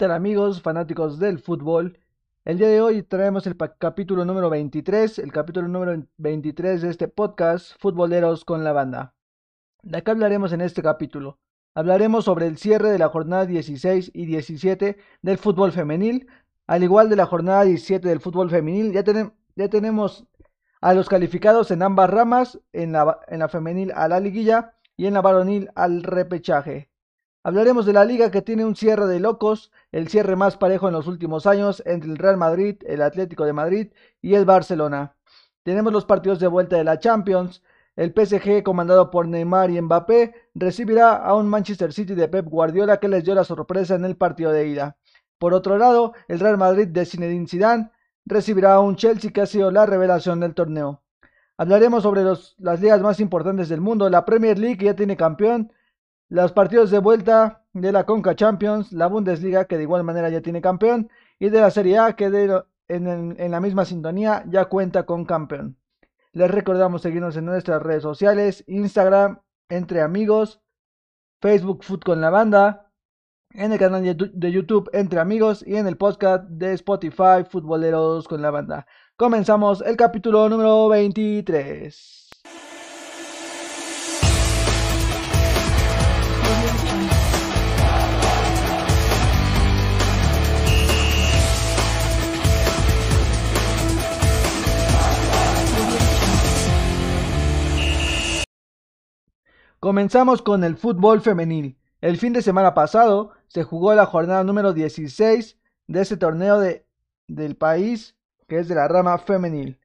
¿Qué tal amigos, fanáticos del fútbol? El día de hoy traemos el capítulo número 23, el capítulo número 23 de este podcast, Futboleros con la Banda. ¿De qué hablaremos en este capítulo? Hablaremos sobre el cierre de la jornada 16 y 17 del fútbol femenil, al igual de la jornada 17 del fútbol femenil, ya, ya tenemos a los calificados en ambas ramas, en la, en la femenil a la liguilla y en la varonil al repechaje. Hablaremos de la liga que tiene un cierre de locos, el cierre más parejo en los últimos años entre el Real Madrid, el Atlético de Madrid y el Barcelona. Tenemos los partidos de vuelta de la Champions. El PSG, comandado por Neymar y Mbappé, recibirá a un Manchester City de Pep Guardiola que les dio la sorpresa en el partido de ida. Por otro lado, el Real Madrid de Zinedine Zidane recibirá a un Chelsea que ha sido la revelación del torneo. Hablaremos sobre las ligas más importantes del mundo. La Premier League ya tiene campeón los partidos de vuelta de la Conca Champions, la Bundesliga, que de igual manera ya tiene campeón, y de la Serie A, que en, la misma sintonía ya cuenta con campeón. Les recordamos seguirnos en nuestras redes sociales, Instagram, Entre Amigos, Facebook Food con la Banda, en el canal de YouTube Entre Amigos y en el podcast de Spotify Futboleros con la Banda. Comenzamos el capítulo número 23. Comenzamos con el fútbol femenil. El fin de semana pasado se jugó la jornada número 16 de este torneo de, del país, que es de la rama femenil.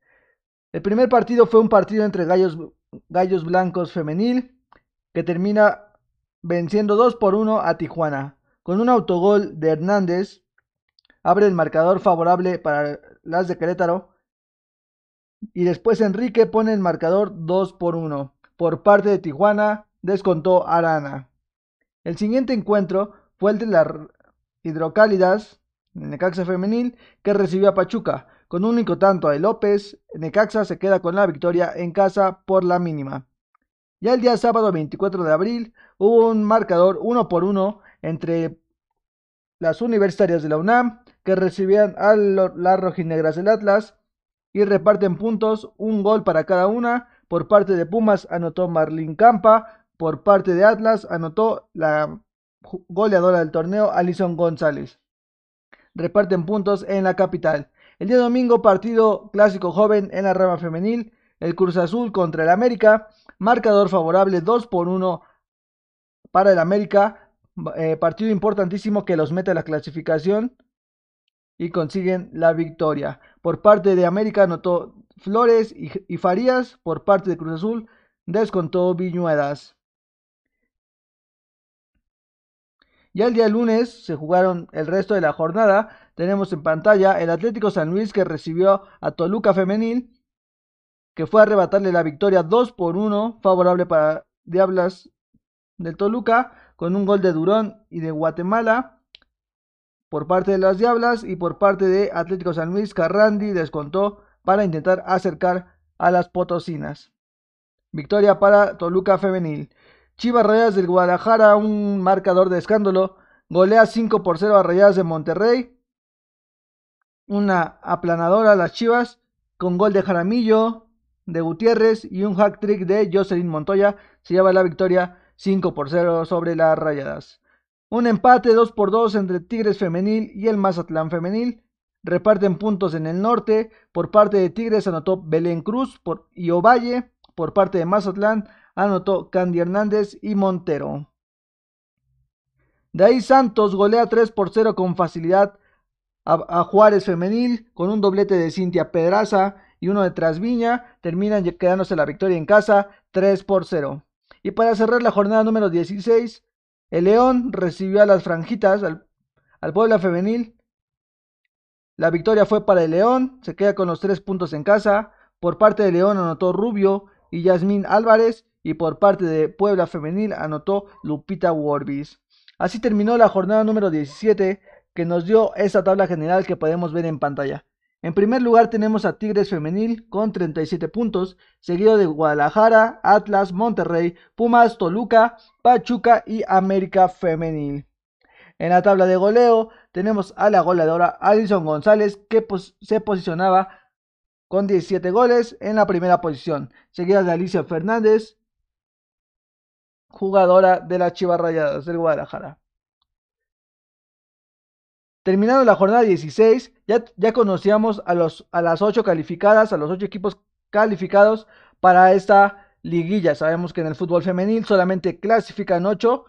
El primer partido fue un partido entre Gallos, Gallos Blancos femenil, que termina venciendo 2 por 1 a Tijuana. Con un autogol de Hernández, abre el marcador favorable para las de Querétaro. Y después Enrique pone el marcador 2 por 1. Por parte de Tijuana, descontó Arana. El siguiente encuentro fue el de las Hidrocálidas, Necaxa Femenil, que recibió a Pachuca. Con un único tanto a López, Necaxa se queda con la victoria en casa por la mínima. Ya el día sábado 24 de abril hubo un marcador uno por uno entre las universitarias de la UNAM, que recibían a las rojinegras del Atlas y reparten puntos, un gol para cada una. Por parte de Pumas anotó Marlín Campa, por parte de Atlas anotó la goleadora del torneo Alison González. Reparten puntos en la capital. El día domingo partido clásico joven en la rama femenil. El Cruz Azul contra el América. Marcador favorable 2 por 1 para el América. Eh, partido importantísimo que los mete a la clasificación y consiguen la victoria. Por parte de América anotó Flores y, Farías. Por parte de Cruz Azul descontó Viñuelas. Ya el día lunes se jugaron el resto de la jornada. Tenemos en pantalla el Atlético San Luis que recibió a Toluca Femenil, que fue a arrebatarle la victoria 2 por 1, favorable para Diablas del Toluca, con un gol de Durón y de Guatemala por parte de las Diablas y por parte de Atlético San Luis, Carrandi descontó para intentar acercar a las potosinas. Victoria para Toluca Femenil. Chivas Rayas del Guadalajara, un marcador de escándalo. Golea 5 por 0 a Rayadas de Monterrey. Una aplanadora a las Chivas con gol de Jaramillo, de Gutiérrez y un hack trick de Jocelyn Montoya. Se lleva la victoria 5 por 0 sobre las Rayadas. Un empate 2 por 2 entre Tigres Femenil y el Mazatlán Femenil. Reparten puntos en el norte. Por parte de Tigres anotó Belén Cruz por, y Ovalle. Por parte de Mazatlán anotó Candy Hernández y Montero. De ahí Santos golea 3 por 0 con facilidad a, Juárez Femenil con un doblete de Cintia Pedraza y uno de Trasviña. Terminan quedándose la victoria en casa 3 por 0. Y para cerrar la jornada número 16, el León recibió a las franjitas al, al Puebla Femenil. La victoria fue para el León, se queda con los 3 puntos en casa. Por parte de León anotó Rubio y Yasmín Álvarez y por parte de Puebla Femenil anotó Lupita Worbis. Así terminó la jornada número 17 que nos dio esa tabla general que podemos ver en pantalla. En primer lugar tenemos a Tigres Femenil con 37 puntos, seguido de Guadalajara, Atlas, Monterrey, Pumas, Toluca, Pachuca y América Femenil. En la tabla de goleo tenemos a la goleadora Alison González que se posicionaba con 17 goles en la primera posición, seguida de Alicia Fernández, jugadora de las Chivas Rayadas del Guadalajara. Terminando la jornada 16, ya, ya conocíamos a, los, a las 8 calificadas, a los 8 equipos calificados para esta liguilla. Sabemos que en el fútbol femenil solamente clasifican 8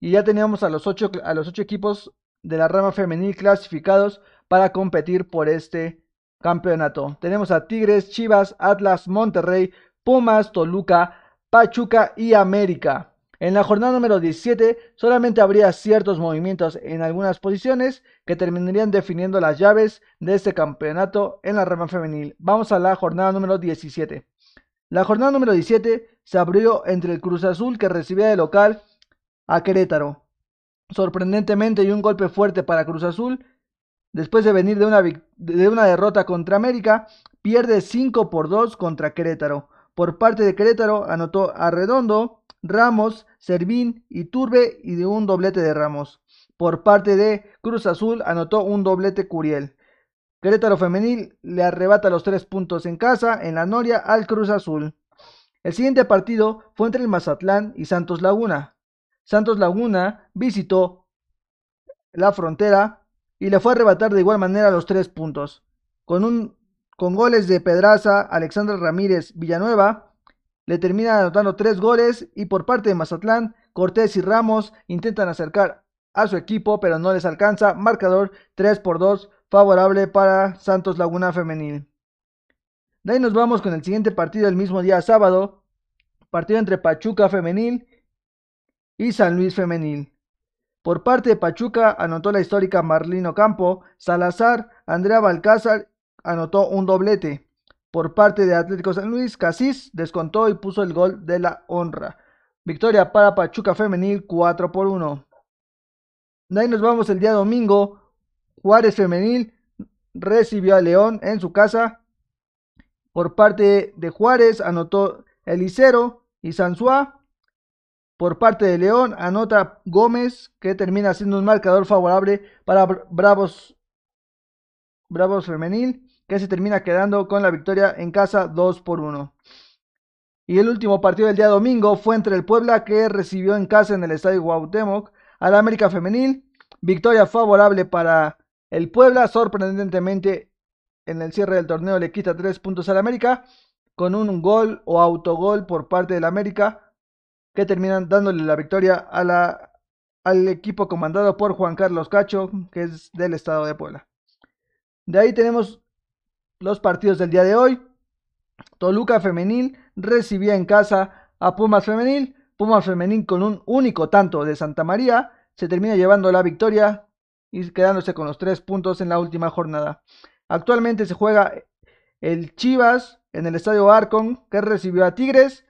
y ya teníamos a los 8, a los 8 equipos de la rama femenil clasificados para competir por este campeonato. Tenemos a Tigres, Chivas, Atlas, Monterrey, Pumas, Toluca, Pachuca y América. En la jornada número 17 solamente habría ciertos movimientos en algunas posiciones que terminarían definiendo las llaves de este campeonato en la rama femenil. Vamos a la jornada número 17. La jornada número 17 se abrió entre el Cruz Azul que recibía de local a Querétaro. Sorprendentemente y un golpe fuerte para Cruz Azul, después de venir de una, de una derrota contra América, pierde 5 por 2 contra Querétaro. Por parte de Querétaro anotó a Redondo, Ramos, Servín y Turbe y de un doblete de Ramos. Por parte de Cruz Azul anotó un doblete Curiel. Querétaro Femenil le arrebata los tres puntos en casa en la Noria al Cruz Azul. El siguiente partido fue entre el Mazatlán y Santos Laguna. Santos Laguna visitó la frontera y le fue a arrebatar de igual manera los tres puntos. Con, un, con goles de Pedraza, Alexandra Ramírez Villanueva le terminan anotando tres goles y por parte de Mazatlán, Cortés y Ramos intentan acercar a su equipo, pero no les alcanza. Marcador 3 por 2, favorable para Santos Laguna Femenil. De ahí nos vamos con el siguiente partido el mismo día sábado. Partido entre Pachuca Femenil y San Luis Femenil. Por parte de Pachuca anotó la histórica Marlino Campo, Salazar, Andrea Balcázar anotó un doblete. Por parte de Atlético San Luis, Casís descontó y puso el gol de la honra. Victoria para Pachuca Femenil 4 por 1. De ahí nos vamos el día domingo. Juárez Femenil recibió a León en su casa. Por parte de Juárez anotó Elicero y Sansuá. Por parte de León anota Gómez que termina siendo un marcador favorable para Bravos, Bravos Femenil que se termina quedando con la victoria en casa 2 por 1. Y el último partido del día domingo fue entre el Puebla que recibió en casa en el Estadio Guautemoc al América Femenil. Victoria favorable para el Puebla, sorprendentemente en el cierre del torneo le quita 3 puntos al América con un gol o autogol por parte del América que terminan dándole la victoria a la, al equipo comandado por Juan Carlos Cacho, que es del estado de Puebla. De ahí tenemos los partidos del día de hoy. Toluca Femenil recibía en casa a Pumas Femenil. Pumas Femenil con un único tanto de Santa María se termina llevando la victoria y quedándose con los tres puntos en la última jornada. Actualmente se juega el Chivas en el estadio Arcon que recibió a Tigres.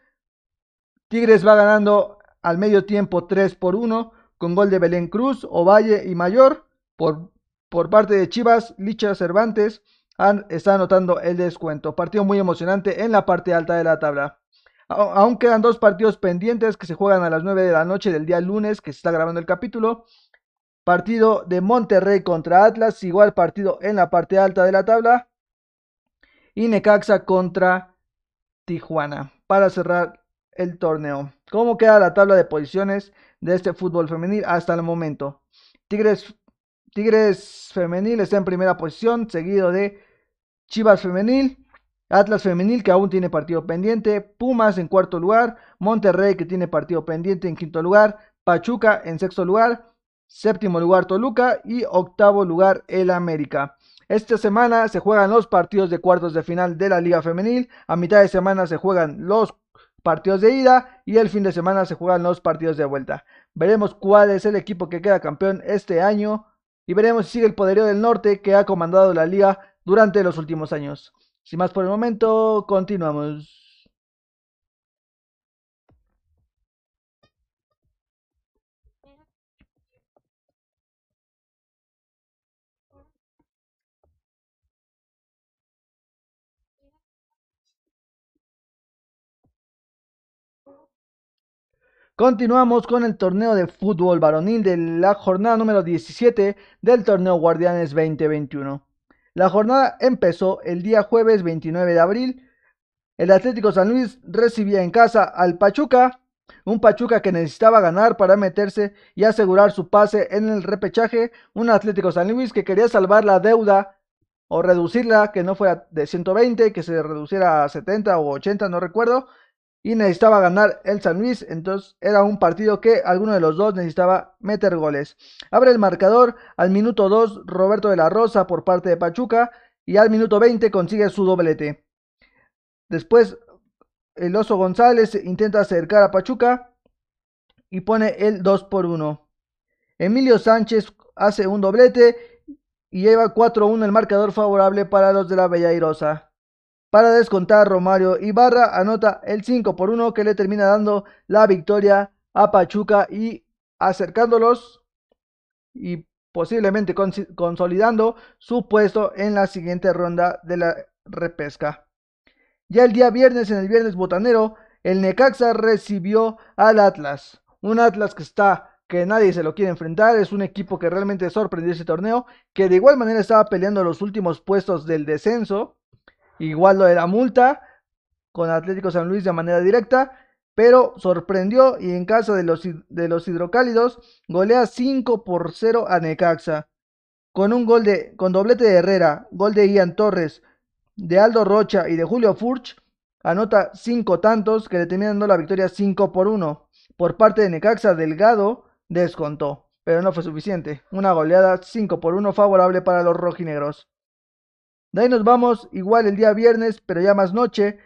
Tigres va ganando al medio tiempo 3 por 1 con gol de Belén Cruz, Ovalle y Mayor. Por, por parte de Chivas, Licha Cervantes está anotando el descuento. Partido muy emocionante en la parte alta de la tabla. Aún quedan dos partidos pendientes que se juegan a las 9 de la noche del día lunes que se está grabando el capítulo. Partido de Monterrey contra Atlas, igual partido en la parte alta de la tabla. Y Necaxa contra Tijuana para cerrar el torneo. ¿Cómo queda la tabla de posiciones de este fútbol femenil hasta el momento? Tigres, Tigres femenil está en primera posición, seguido de Chivas Femenil, Atlas Femenil que aún tiene partido pendiente, Pumas en cuarto lugar, Monterrey que tiene partido pendiente en quinto lugar, Pachuca en sexto lugar, séptimo lugar Toluca y octavo lugar el América. Esta semana se juegan los partidos de cuartos de final de la Liga Femenil, a mitad de semana se juegan los partidos de ida y el fin de semana se juegan los partidos de vuelta. Veremos cuál es el equipo que queda campeón este año y veremos si sigue el poderío del norte que ha comandado la liga durante los últimos años. Sin más por el momento, continuamos. Continuamos con el torneo de fútbol varonil de la jornada número 17 del torneo Guardianes 2021. La jornada empezó el día jueves 29 de abril. El Atlético San Luis recibía en casa al Pachuca, un Pachuca que necesitaba ganar para meterse y asegurar su pase en el repechaje, un Atlético San Luis que quería salvar la deuda o reducirla, que no fuera de 120, que se reduciera a 70 o 80, no recuerdo, y necesitaba ganar el San Luis, entonces era un partido que alguno de los dos necesitaba meter goles. Abre el marcador al minuto 2 Roberto de la Rosa por parte de Pachuca y al minuto 20 consigue su doblete. Después el Oso González intenta acercar a Pachuca y pone el 2 por 1. Emilio Sánchez hace un doblete y lleva 4-1 el marcador favorable para los de la Bella Irosa. Para descontar, Romario Ibarra anota el 5 por 1 que le termina dando la victoria a Pachuca y acercándolos y posiblemente consolidando su puesto en la siguiente ronda de la repesca. Ya el día viernes, en el viernes botanero, el Necaxa recibió al Atlas. Un Atlas que está, que nadie se lo quiere enfrentar. Es un equipo que realmente sorprendió ese torneo. Que de igual manera estaba peleando los últimos puestos del descenso. Igual lo de la multa con Atlético San Luis de manera directa, pero sorprendió y en casa de los, de los hidrocálidos golea 5 por 0 a Necaxa. Con un gol de, con doblete de Herrera, gol de Ian Torres, de Aldo Rocha y de Julio Furch, anota 5 tantos que le terminan dando la victoria 5 por 1. Por parte de Necaxa, Delgado descontó, pero no fue suficiente. Una goleada 5 por 1 favorable para los rojinegros. De ahí nos vamos, igual el día viernes, pero ya más noche.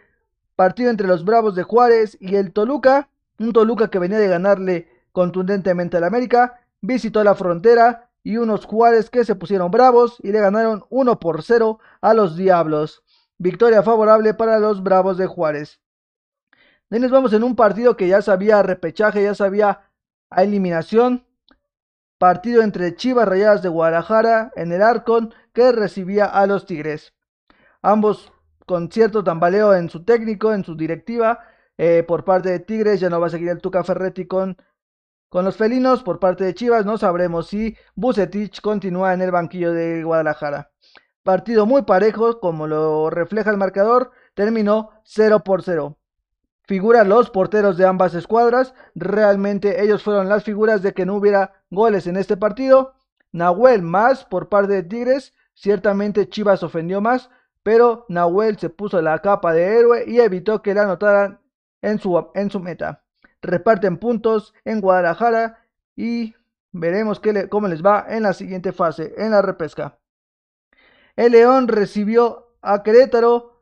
Partido entre los Bravos de Juárez y el Toluca. Un Toluca que venía de ganarle contundentemente al América. Visitó la frontera y unos Juárez que se pusieron bravos y le ganaron 1 por 0 a los Diablos. Victoria favorable para los Bravos de Juárez. De ahí nos vamos en un partido que ya sabía repechaje, ya sabía a eliminación. Partido entre Chivas Rayadas de Guadalajara en el Arcon que recibía a los Tigres. Ambos con cierto tambaleo en su técnico, en su directiva. Eh, por parte de Tigres ya no va a seguir el Tuca Ferretti con, con los felinos. Por parte de Chivas no sabremos si Bucetich continúa en el banquillo de Guadalajara. Partido muy parejo, como lo refleja el marcador, terminó 0 por 0 figuran los porteros de ambas escuadras. Realmente ellos fueron las figuras de que no hubiera goles en este partido. Nahuel más por parte de Tigres. Ciertamente Chivas ofendió más, pero Nahuel se puso la capa de héroe y evitó que le anotaran en su, en su meta. Reparten puntos en Guadalajara y veremos qué cómo les va en la siguiente fase, en la repesca. El León recibió a Querétaro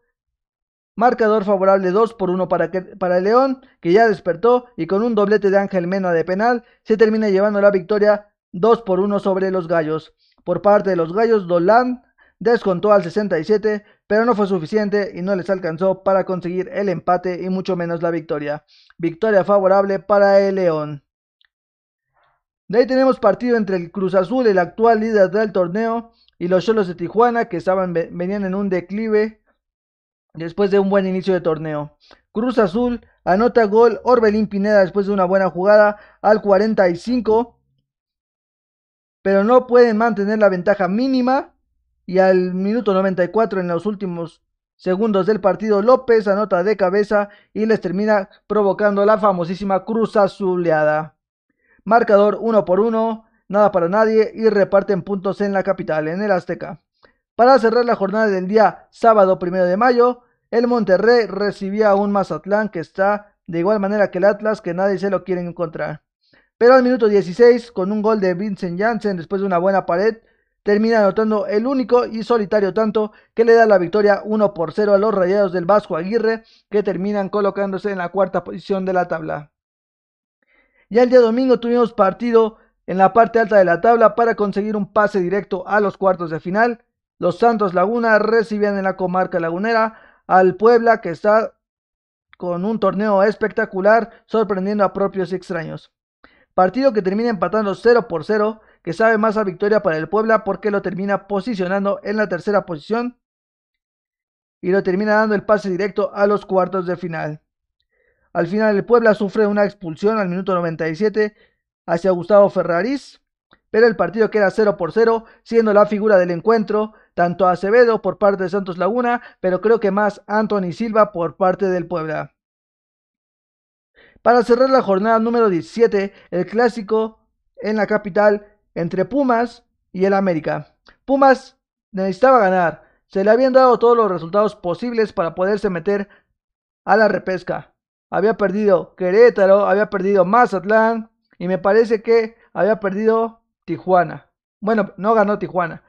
Marcador favorable 2 por 1 para, para el León, que ya despertó y con un doblete de Ángel Mena de penal se termina llevando la victoria 2 por 1 sobre los Gallos. Por parte de los Gallos, Dolan descontó al 67, pero no fue suficiente y no les alcanzó para conseguir el empate y mucho menos la victoria. Victoria favorable para el León. De ahí tenemos partido entre el Cruz Azul, el actual líder del torneo, y los Cholos de Tijuana, que estaban, venían en un declive después de un buen inicio de torneo. Cruz Azul anota gol Orbelín Pineda después de una buena jugada al 45, pero no pueden mantener la ventaja mínima y al minuto 94 en los últimos segundos del partido López anota de cabeza y les termina provocando la famosísima Cruz Azuleada. Marcador 1 por 1, nada para nadie y reparten puntos en la capital, en el Azteca. Para cerrar la jornada del día sábado primero de mayo, el Monterrey recibía a un Mazatlán que está de igual manera que el Atlas, que nadie se lo quiere encontrar. Pero al minuto 16, con un gol de Vincent Janssen después de una buena pared, termina anotando el único y solitario tanto que le da la victoria 1 por 0 a los Rayados del Vasco Aguirre, que terminan colocándose en la cuarta posición de la tabla. Ya el día domingo tuvimos partido en la parte alta de la tabla para conseguir un pase directo a los cuartos de final. Los Santos Laguna recibían en la comarca lagunera al Puebla que está con un torneo espectacular sorprendiendo a propios y extraños. Partido que termina empatando 0 por 0, que sabe más a victoria para el Puebla porque lo termina posicionando en la tercera posición y lo termina dando el pase directo a los cuartos de final. Al final el Puebla sufre una expulsión al minuto 97 hacia Gustavo Ferraris, pero el partido queda 0 por 0, siendo la figura del encuentro tanto Acevedo por parte de Santos Laguna, pero creo que más Anthony Silva por parte del Puebla. Para cerrar la jornada número 17, el clásico en la capital entre Pumas y el América. Pumas necesitaba ganar, se le habían dado todos los resultados posibles para poderse meter a la repesca. Había perdido Querétaro, había perdido Mazatlán y me parece que había perdido Tijuana. Bueno, no ganó Tijuana.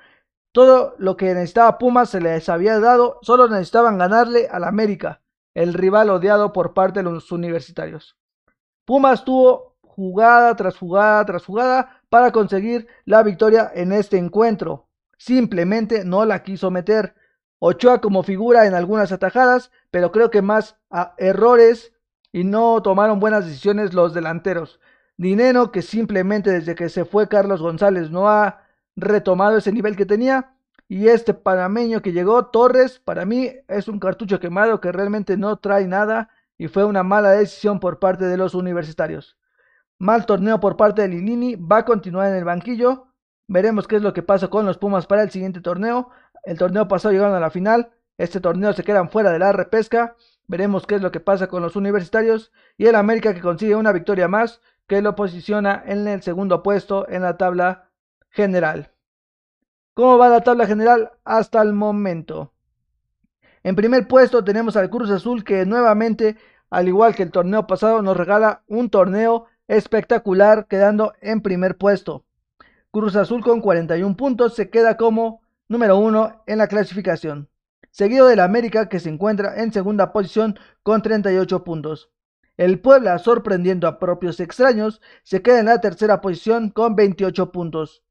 Todo lo que necesitaba Pumas se les había dado, solo necesitaban ganarle al América, el rival odiado por parte de los universitarios. Pumas tuvo jugada tras jugada tras jugada para conseguir la victoria en este encuentro. Simplemente no la quiso meter. Ochoa como figura en algunas atajadas, pero creo que más a errores y no tomaron buenas decisiones los delanteros. Dinero que simplemente desde que se fue Carlos González no ha retomado ese nivel que tenía. Y este panameño que llegó, Torres, para mí es un cartucho quemado que realmente no trae nada y fue una mala decisión por parte de los universitarios. Mal torneo por parte de Lilini, va a continuar en el banquillo. Veremos qué es lo que pasa con los Pumas para el siguiente torneo. El torneo pasado llegaron a la final. Este torneo se quedan fuera de la repesca. Veremos qué es lo que pasa con los universitarios. Y el América que consigue una victoria más que lo posiciona en el segundo puesto en la tabla general. ¿Cómo va la tabla general hasta el momento? En primer puesto tenemos al Cruz Azul que nuevamente, al igual que el torneo pasado, nos regala un torneo espectacular quedando en primer puesto. Cruz Azul con 41 puntos se queda como número uno en la clasificación, seguido del América que se encuentra en segunda posición con 38 puntos. El Puebla, sorprendiendo a propios extraños, se queda en la tercera posición con 28 puntos.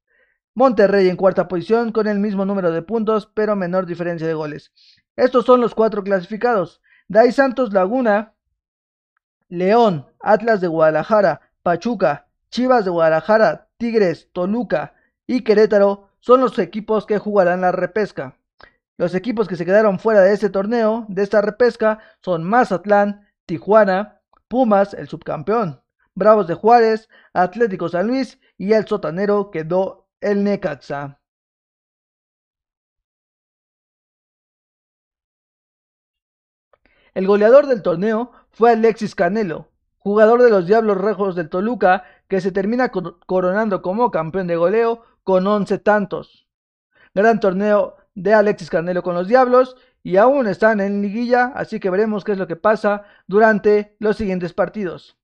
Monterrey en cuarta posición con el mismo número de puntos, pero menor diferencia de goles. Estos son los cuatro clasificados. Dai Santos Laguna, León, Atlas de Guadalajara, Pachuca, Chivas de Guadalajara, Tigres, Toluca y Querétaro son los equipos que jugarán la repesca. Los equipos que se quedaron fuera de este torneo, de esta repesca, son Mazatlán, Tijuana, Pumas, el subcampeón, Bravos de Juárez, Atlético San Luis y el sotanero quedó el Necaxa. El goleador del torneo fue Alexis Canelo, jugador de los Diablos Rojos del Toluca, que se termina coronando como campeón de goleo con 11 tantos. Gran torneo de Alexis Canelo con los Diablos y aún están en liguilla, así que veremos qué es lo que pasa durante los siguientes partidos.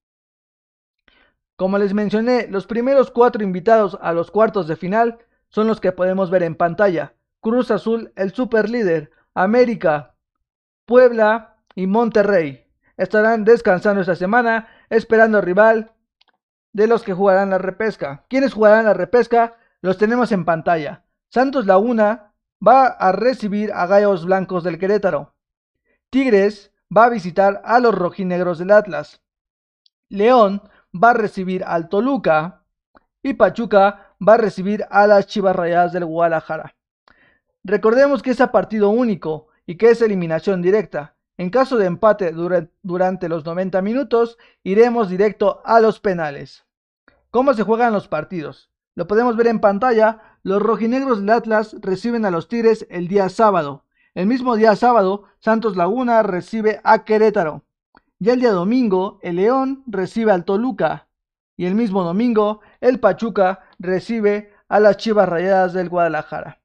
Como les mencioné, los primeros cuatro invitados a los cuartos de final son los que podemos ver en pantalla. Cruz Azul, el super líder, América, Puebla y Monterrey. Estarán descansando esta semana, esperando rival de los que jugarán la repesca. ¿Quiénes jugarán la repesca? Los tenemos en pantalla. Santos Laguna va a recibir a Gallos Blancos del Querétaro. Tigres va a visitar a los rojinegros del Atlas. León va a recibir al Toluca y Pachuca va a recibir a las Chivas Rayadas del Guadalajara. Recordemos que es a partido único y que es eliminación directa. En caso de empate durante los 90 minutos, iremos directo a los penales. ¿Cómo se juegan los partidos? Lo podemos ver en pantalla. Los rojinegros del Atlas reciben a los Tigres el día sábado. El mismo día sábado, Santos Laguna recibe a Querétaro. Y el día domingo, el León recibe al Toluca. Y el mismo domingo, el Pachuca recibe a las Chivas Rayadas del Guadalajara.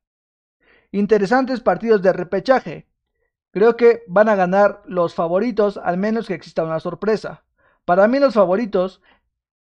Interesantes partidos de repechaje. Creo que van a ganar los favoritos, al menos que exista una sorpresa. Para mí los favoritos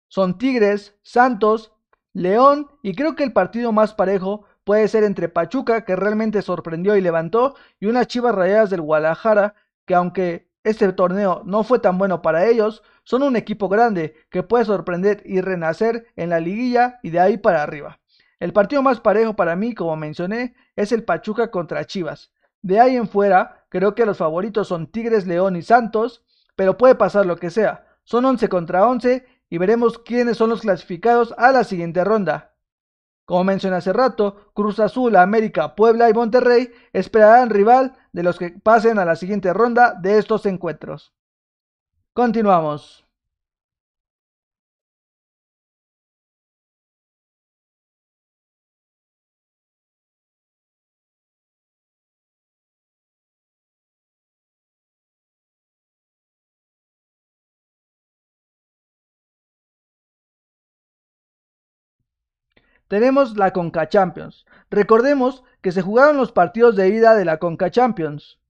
son Tigres, Santos, León y creo que el partido más parejo puede ser entre Pachuca, que realmente sorprendió y levantó, y unas Chivas Rayadas del Guadalajara, que aunque este torneo no fue tan bueno para ellos, son un equipo grande que puede sorprender y renacer en la liguilla y de ahí para arriba. El partido más parejo para mí, como mencioné, es el Pachuca contra Chivas. De ahí en fuera, creo que los favoritos son Tigres, León y Santos, pero puede pasar lo que sea. Son 11 contra 11 y veremos quiénes son los clasificados a la siguiente ronda. Como mencioné hace rato, Cruz Azul, América, Puebla y Monterrey esperarán rival de los que pasen a la siguiente ronda de estos encuentros. Continuamos. Tenemos la Conca Champions. Recordemos que se jugaron los partidos de ida de la Conca Champions.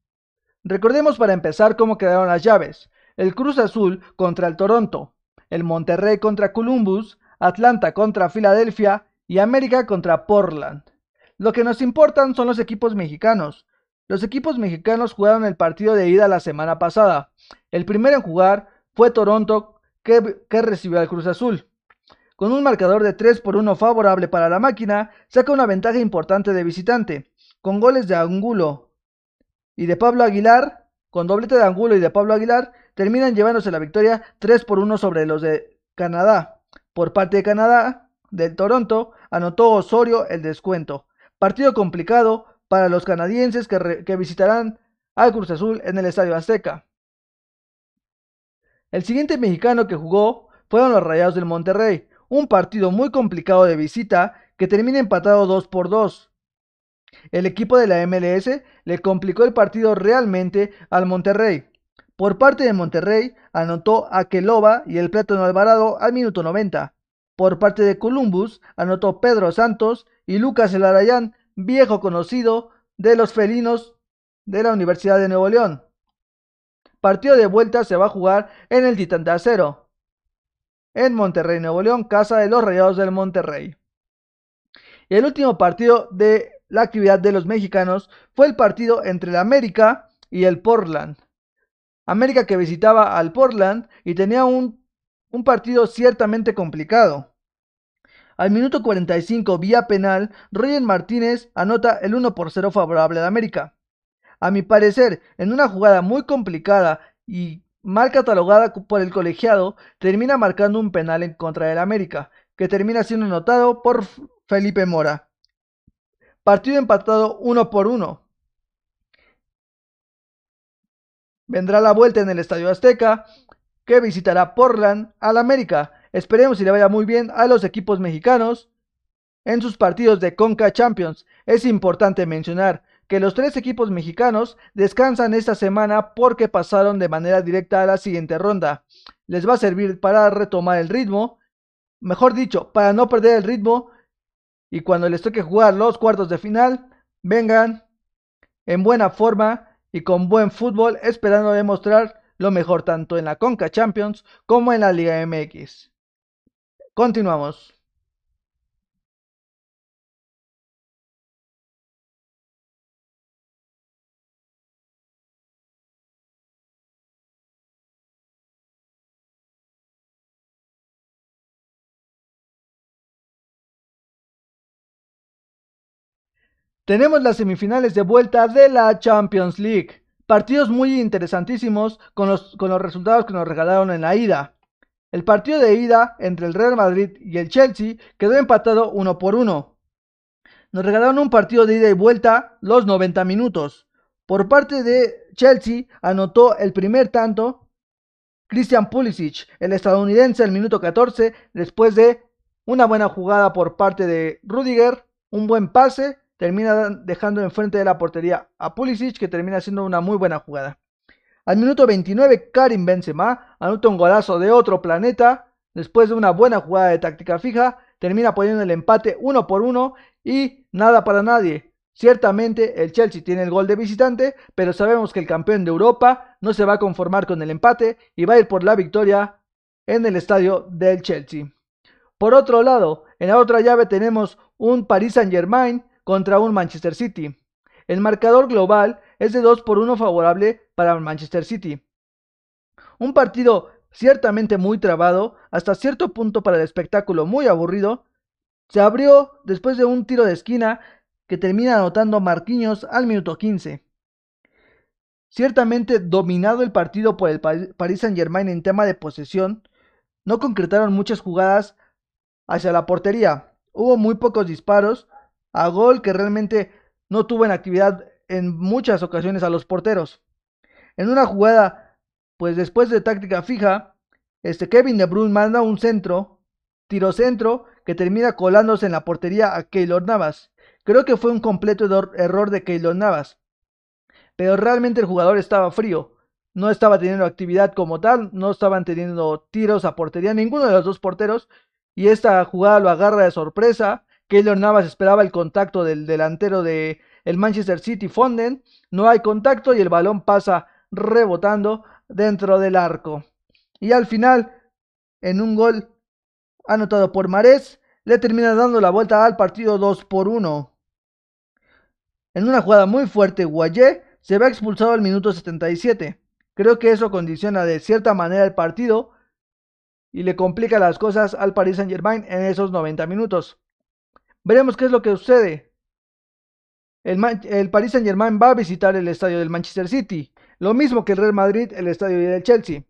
Recordemos para empezar cómo quedaron las llaves. El Cruz Azul contra el Toronto, el Monterrey contra Columbus, Atlanta contra Filadelfia y América contra Portland. Lo que nos importan son los equipos mexicanos. Los equipos mexicanos jugaron el partido de ida la semana pasada. El primero en jugar fue Toronto, que, que recibió al Cruz Azul. Con un marcador de 3 por 1 favorable para la máquina, saca una ventaja importante de visitante, con goles de Angulo y de Pablo Aguilar, con doblete de Angulo y de Pablo Aguilar, terminan llevándose la victoria 3 por 1 sobre los de Canadá. Por parte de Canadá, del Toronto, anotó Osorio el descuento. Partido complicado para los canadienses que, que visitarán al Cruz Azul en el Estadio Azteca. El siguiente mexicano que jugó fueron los Rayados del Monterrey, un partido muy complicado de visita que termina empatado 2 por 2. El equipo de la MLS le complicó el partido realmente al Monterrey. Por parte de Monterrey anotó Aqueloba y el Plátano Alvarado al minuto 90. Por parte de Columbus anotó Pedro Santos y Lucas Elarayán, viejo conocido de los felinos de la Universidad de Nuevo León. Partido de vuelta se va a jugar en el Titán de Acero en Monterrey, Nuevo León, casa de los Rayados del Monterrey. El último partido de la actividad de los mexicanos fue el partido entre el América y el Portland. América que visitaba al Portland y tenía un, un partido ciertamente complicado. Al minuto 45, vía penal, Roger Martínez anota el 1 por 0 favorable de América. A mi parecer, en una jugada muy complicada y mal catalogada por el colegiado, termina marcando un penal en contra del América, que termina siendo notado por Felipe Mora. Partido empatado uno por uno. Vendrá la vuelta en el Estadio Azteca, que visitará Portland al América. Esperemos si le vaya muy bien a los equipos mexicanos en sus partidos de Conca Champions. Es importante mencionar que los tres equipos mexicanos descansan esta semana porque pasaron de manera directa a la siguiente ronda. Les va a servir para retomar el ritmo, mejor dicho, para no perder el ritmo y cuando les toque jugar los cuartos de final, vengan en buena forma y con buen fútbol, esperando demostrar lo mejor tanto en la Conca Champions como en la Liga MX. Continuamos. Tenemos las semifinales de vuelta de la Champions League. Partidos muy interesantísimos con los, con los resultados que nos regalaron en la ida. El partido de ida entre el Real Madrid y el Chelsea quedó empatado uno por uno. Nos regalaron un partido de ida y vuelta los 90 minutos. Por parte de Chelsea anotó el primer tanto Christian Pulisic, el estadounidense, al minuto 14, después de una buena jugada por parte de Rudiger, un buen pase termina dejando enfrente de la portería a Pulisic, que termina haciendo una muy buena jugada. Al minuto 29, Karim Benzema anota un golazo de otro planeta. Después de una buena jugada de táctica fija, termina poniendo el empate uno por uno y nada para nadie. Ciertamente el Chelsea tiene el gol de visitante, pero sabemos que el campeón de Europa no se va a conformar con el empate y va a ir por la victoria en el estadio del Chelsea. Por otro lado, en la otra llave tenemos un Paris Saint-Germain contra un Manchester City. El marcador global es de 2 por 1 favorable para el Manchester City. Un partido ciertamente muy trabado, hasta cierto punto para el espectáculo muy aburrido, se abrió después de un tiro de esquina que termina anotando Marquinhos al minuto 15. Ciertamente dominado el partido por el Paris Saint Germain en tema de posesión, no concretaron muchas jugadas hacia la portería. Hubo muy pocos disparos, a gol que realmente no tuvo en actividad en muchas ocasiones a los porteros. En una jugada pues después de táctica fija, este Kevin De Bruyne manda un centro, tiro centro, que termina colándose en la portería a Keylor Navas. Creo que fue un completo error de Keylor Navas. Pero realmente el jugador estaba frío. No estaba teniendo actividad como tal, no estaban teniendo tiros a portería ninguno de los dos porteros. Y esta jugada lo agarra de sorpresa. Keylor Navas esperaba el contacto del delantero de el Manchester City Fonden. No hay contacto y el balón pasa rebotando dentro del arco. Y al final, en un gol anotado por Marés, le termina dando la vuelta al partido 2 por 1. En una jugada muy fuerte, Guayé se ve expulsado al minuto 77. Creo que eso condiciona de cierta manera el partido y le complica las cosas al Paris Saint Germain en esos 90 minutos. Veremos qué es lo que sucede. El, Paris Saint Germain va a visitar el estadio del Manchester City, lo mismo que el Real Madrid el estadio del Chelsea.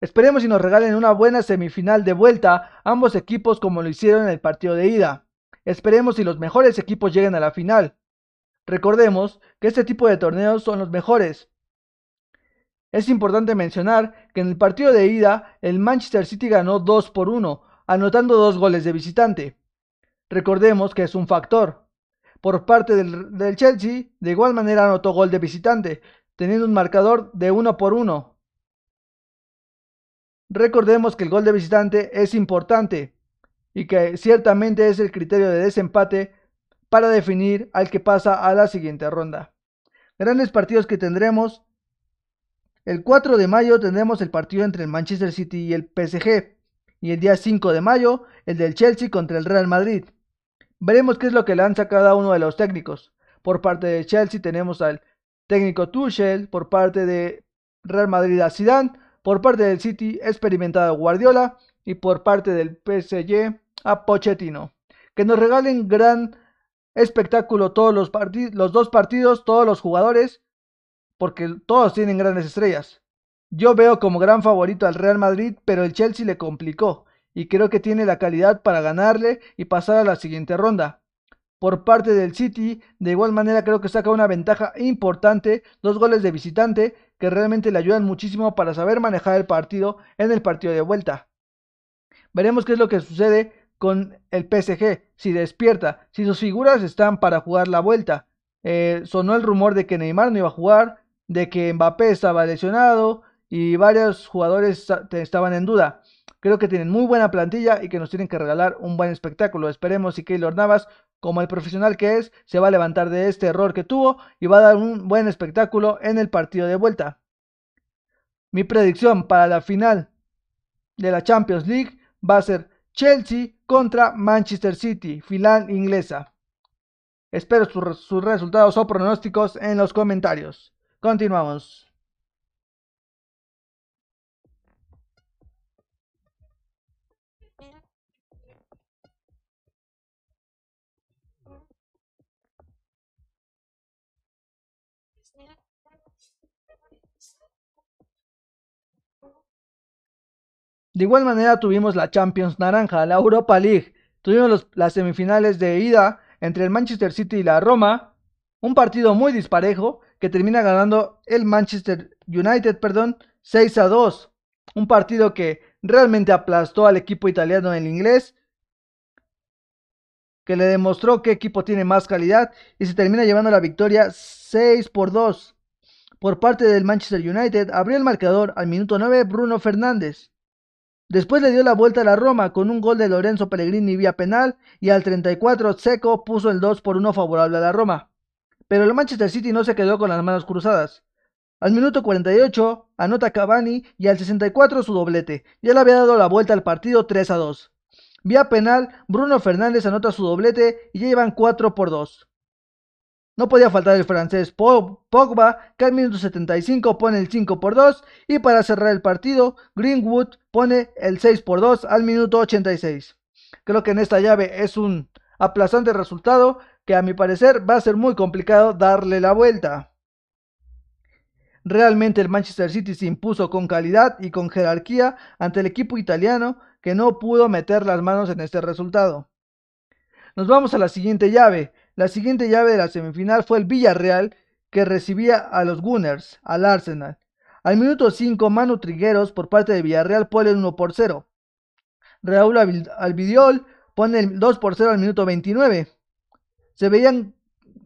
Esperemos y nos regalen una buena semifinal de vuelta ambos equipos como lo hicieron en el partido de ida. Esperemos y los mejores equipos lleguen a la final. Recordemos que este tipo de torneos son los mejores. Es importante mencionar que en el partido de ida el Manchester City ganó 2 por 1, anotando dos goles de visitante. Recordemos que es un factor. Por parte del, Chelsea, de igual manera anotó gol de visitante, teniendo un marcador de 1 por 1. Recordemos que el gol de visitante es importante y que ciertamente es el criterio de desempate para definir al que pasa a la siguiente ronda. Grandes partidos que tendremos. El 4 de mayo tendremos el partido entre el Manchester City y el PSG. Y el día 5 de mayo el del Chelsea contra el Real Madrid. Veremos qué es lo que lanza cada uno de los técnicos. Por parte de Chelsea tenemos al técnico Tuchel, por parte de Real Madrid a Zidane, por parte del City experimentado Guardiola y por parte del PSG a Pochettino. Que nos regalen gran espectáculo todos los, los dos partidos, todos los jugadores, porque todos tienen grandes estrellas. Yo veo como gran favorito al Real Madrid, pero el Chelsea le complicó y creo que tiene la calidad para ganarle y pasar a la siguiente ronda. Por parte del City, de igual manera creo que saca una ventaja importante, dos goles de visitante que realmente le ayudan muchísimo para saber manejar el partido en el partido de vuelta. Veremos qué es lo que sucede con el PSG, si despierta, si sus figuras están para jugar la vuelta. Eh, sonó el rumor de que Neymar no iba a jugar, de que Mbappé estaba lesionado y varios jugadores estaban en duda. Creo que tienen muy buena plantilla y que nos tienen que regalar un buen espectáculo. Esperemos y Keylor Navas como el profesional que es, se va a levantar de este error que tuvo y va a dar un buen espectáculo en el partido de vuelta. Mi predicción para la final de la Champions League va a ser Chelsea contra Manchester City, final inglesa. Espero sus resultados o pronósticos en los comentarios. Continuamos. De igual manera tuvimos la Champions Naranja, la Europa League. Tuvimos las semifinales de ida entre el Manchester City y la Roma. Un partido muy disparejo que termina ganando el Manchester United, perdón, 6 a 2. Un partido que realmente aplastó al equipo italiano en el inglés, que le demostró qué equipo tiene más calidad y se termina llevando la victoria 6 por 2. Por parte del Manchester United abrió el marcador al minuto 9 Bruno Fernández. Después le dio la vuelta a la Roma con un gol de Lorenzo Pellegrini vía penal y al 34 Seco puso el 2 por 1 favorable a la Roma. Pero el Manchester City no se quedó con las manos cruzadas. Al minuto 48 anota Cavani y al 64 su doblete. Ya le había dado la vuelta al partido 3 a 2. Vía penal, Bruno Fernández anota su doblete y ya llevan 4 por 2. No podía faltar el francés Pogba, que al minuto 75 pone el 5 por 2 y para cerrar el partido, Greenwood pone el 6 por 2 al minuto 86. Creo que en esta llave es un aplazante resultado que a mi parecer va a ser muy complicado darle la vuelta. Realmente el Manchester City se impuso con calidad y con jerarquía ante el equipo italiano que no pudo meter las manos en este resultado. Nos vamos a la siguiente llave, la siguiente llave de la semifinal fue el Villarreal que recibía a los Gunners, al Arsenal. Al minuto 5, Manu Trigueros por parte de Villarreal pone el 1 por 0. Raúl Albidiol pone el 2 por 0 al minuto 29. Se veían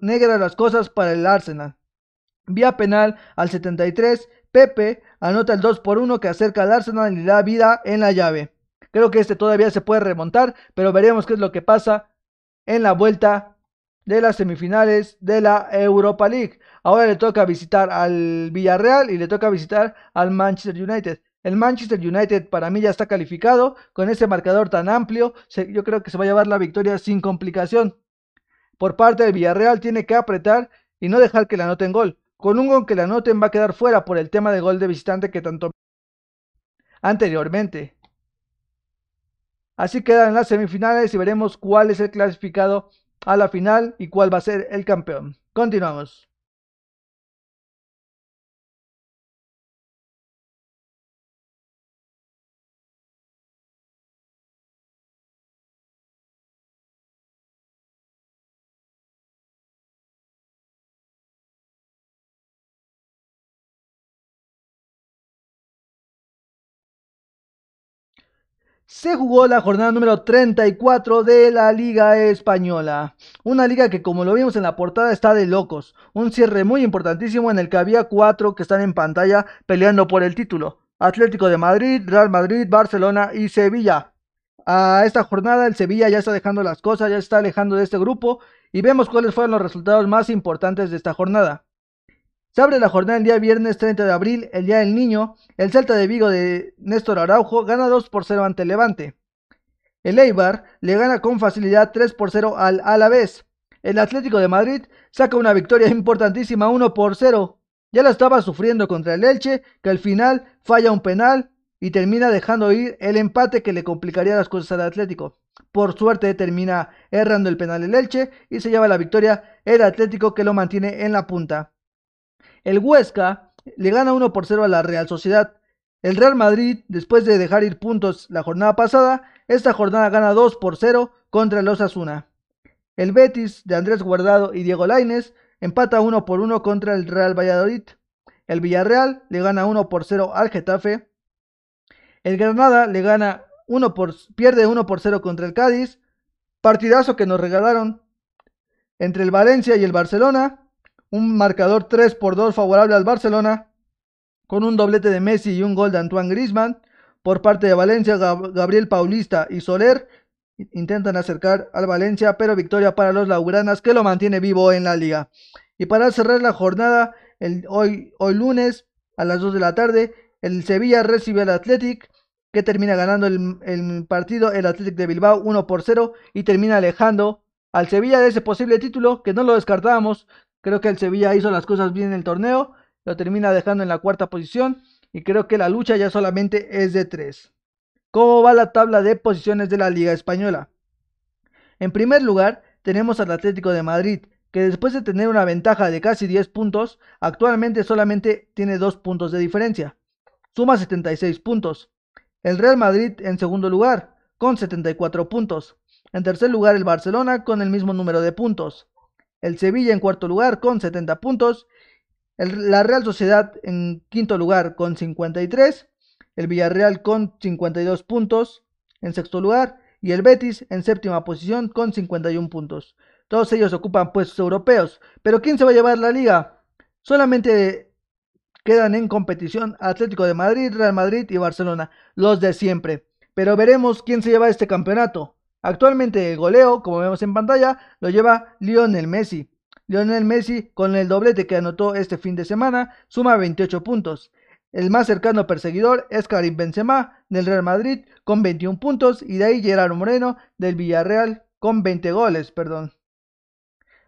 negras las cosas para el Arsenal. Vía penal al 73, Pepe anota el 2 por 1 que acerca al Arsenal y le da vida en la llave. Creo que este todavía se puede remontar, pero veremos qué es lo que pasa en la vuelta de las semifinales de la Europa League. Ahora le toca visitar al Villarreal y le toca visitar al Manchester United. El Manchester United para mí ya está calificado con ese marcador tan amplio. yo creo que se va a llevar la victoria sin complicación. Por parte del Villarreal tiene que apretar y no dejar que le anoten gol. Con un gol que le anoten va a quedar fuera por el tema de gol de visitante que tanto anteriormente. Así quedan las semifinales y veremos cuál es el clasificado a la final y cuál va a ser el campeón. Continuamos. Se jugó la jornada número 34 de la Liga Española. Una liga que como lo vimos en la portada está de locos. Un cierre muy importantísimo en el que había cuatro que están en pantalla peleando por el título. Atlético de Madrid, Real Madrid, Barcelona y Sevilla. A esta jornada el Sevilla ya está dejando las cosas, ya está alejando de este grupo y vemos cuáles fueron los resultados más importantes de esta jornada. Se abre la jornada el día viernes 30 de abril, el día del niño. El Celta de Vigo de Néstor Araujo gana 2 por 0 ante Levante. El Eibar le gana con facilidad 3 por 0 al Alavés. El Atlético de Madrid saca una victoria importantísima 1 por 0. Ya la estaba sufriendo contra el Elche, que al final falla un penal y termina dejando ir el empate que le complicaría las cosas al Atlético. Por suerte termina errando el penal el Elche y se lleva la victoria el Atlético que lo mantiene en la punta. El Huesca le gana 1 por 0 a la Real Sociedad. El Real Madrid, después de dejar ir puntos la jornada pasada, esta jornada gana 2 por 0 contra el Osasuna. El Betis de Andrés Guardado y Diego Laines empata 1 por 1 contra el Real Valladolid. El Villarreal le gana 1 por 0 al Getafe. El Granada le gana 1 por, pierde 1 por 0 contra el Cádiz. Partidazo que nos regalaron entre el Valencia y el Barcelona un marcador 3 por 2 favorable al Barcelona, con un doblete de Messi y un gol de Antoine Grisman. Por parte de Valencia, Gabriel Paulista y Soler intentan acercar al Valencia, pero victoria para los Lauranas que lo mantiene vivo en la liga. Y para cerrar la jornada, el, hoy, hoy lunes a las 2 de la tarde, el Sevilla recibe al Athletic, que termina ganando el, el partido, el Athletic de Bilbao 1 por 0 y termina alejando al Sevilla de ese posible título que no lo descartábamos Creo que el Sevilla hizo las cosas bien en el torneo, lo termina dejando en la cuarta posición y creo que la lucha ya solamente es de tres. ¿Cómo va la tabla de posiciones de la Liga Española? En primer lugar, tenemos al Atlético de Madrid, que después de tener una ventaja de casi 10 puntos, actualmente solamente tiene 2 puntos de diferencia. Suma 76 puntos. El Real Madrid en segundo lugar, con 74 puntos. En tercer lugar, el Barcelona con el mismo número de puntos el Sevilla en cuarto lugar con 70 puntos, la Real Sociedad en quinto lugar con 53, el Villarreal con 52 puntos en sexto lugar y el Betis en séptima posición con 51 puntos. Todos ellos ocupan puestos europeos, pero ¿quién se va a llevar la liga? Solamente quedan en competición Atlético de Madrid, Real Madrid y Barcelona, los de siempre. Pero veremos quién se lleva este campeonato. Actualmente el goleo, como vemos en pantalla, lo lleva Lionel Messi. Lionel Messi, con el doblete que anotó este fin de semana, suma 28 puntos. El más cercano perseguidor es Karim Benzema del Real Madrid con 21 puntos y de ahí Gerardo Moreno del Villarreal con 20 goles, perdón.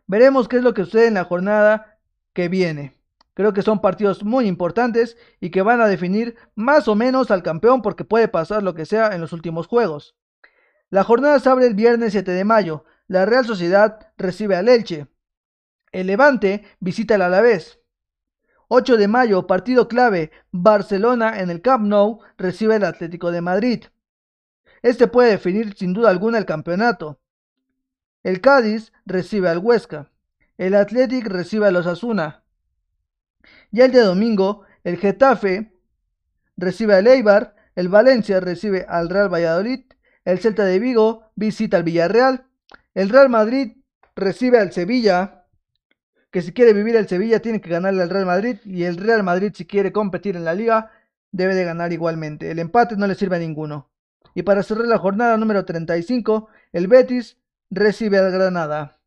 Veremos qué es lo que sucede en la jornada que viene. Creo que son partidos muy importantes y que van a definir más o menos al campeón porque puede pasar lo que sea en los últimos juegos. La jornada se abre el viernes 7 de mayo. La Real Sociedad recibe al Elche. El Levante visita al Alavés. 8 de mayo, partido clave. Barcelona en el Camp Nou recibe al Atlético de Madrid. Este puede definir sin duda alguna el campeonato. El Cádiz recibe al Huesca. El Athletic recibe a los Asuna. Ya el día domingo, el Getafe recibe al Eibar, el Valencia recibe al Real Valladolid, el Celta de Vigo visita al Villarreal, el Real Madrid recibe al Sevilla, que si quiere vivir el Sevilla tiene que ganarle al Real Madrid y el Real Madrid si quiere competir en la liga debe de ganar igualmente. El empate no le sirve a ninguno. Y para cerrar la jornada número 35, el Betis recibe al Granada.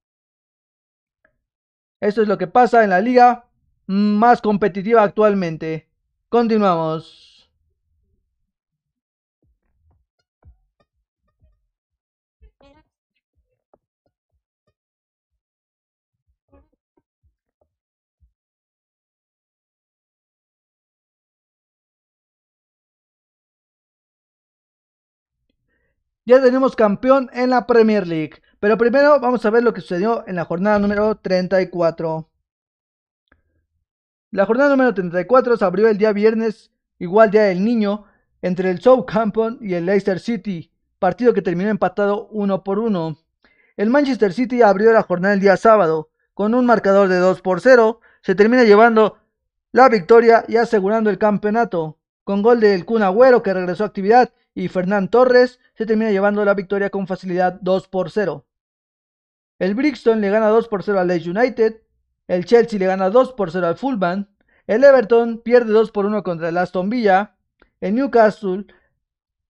Esto es lo que pasa en la liga más competitiva actualmente. Continuamos. Ya tenemos campeón en la Premier League. Pero primero vamos a ver lo que sucedió en la jornada número 34. La jornada número 34 se abrió el día viernes, igual día del niño, entre el Southampton y el Leicester City, partido que terminó empatado uno por uno. El Manchester City abrió la jornada el día sábado, con un marcador de 2 por 0, se termina llevando la victoria y asegurando el campeonato, con gol del Kun Agüero que regresó a actividad y Fernán Torres se termina llevando la victoria con facilidad 2 por 0. El Brixton le gana 2 por 0 al Leeds United, el Chelsea le gana 2 por 0 al Fulham, el Everton pierde 2 por 1 contra el Aston Villa, el Newcastle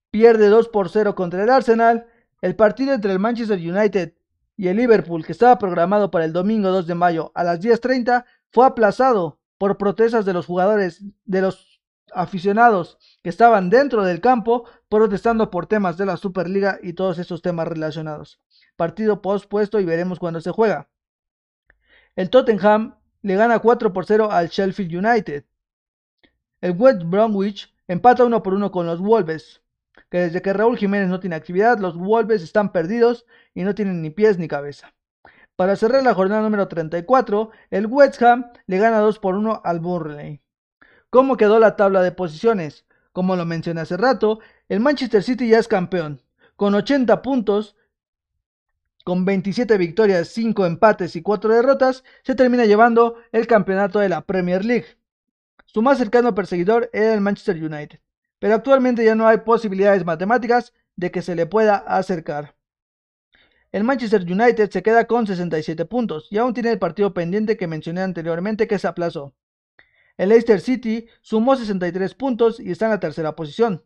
pierde 2 por 0 contra el Arsenal, el partido entre el Manchester United y el Liverpool, que estaba programado para el domingo 2 de mayo a las 10.30, fue aplazado por protestas de los jugadores de los aficionados que estaban dentro del campo protestando por temas de la Superliga y todos esos temas relacionados. Partido pospuesto y veremos cuándo se juega. El Tottenham le gana 4 por 0 al Sheffield United. El West Bromwich empata 1 por 1 con los Wolves, que desde que Raúl Jiménez no tiene actividad, los Wolves están perdidos y no tienen ni pies ni cabeza. Para cerrar la jornada número 34, el West Ham le gana 2 por 1 al Burnley. ¿Cómo quedó la tabla de posiciones? Como lo mencioné hace rato, el Manchester City ya es campeón, con 80 puntos, con 27 victorias, 5 empates y 4 derrotas, se termina llevando el campeonato de la Premier League. Su más cercano perseguidor era el Manchester United, pero actualmente ya no hay posibilidades matemáticas de que se le pueda acercar. El Manchester United se queda con 67 puntos y aún tiene el partido pendiente que mencioné anteriormente que se aplazó. El Leicester City sumó 63 puntos y está en la tercera posición.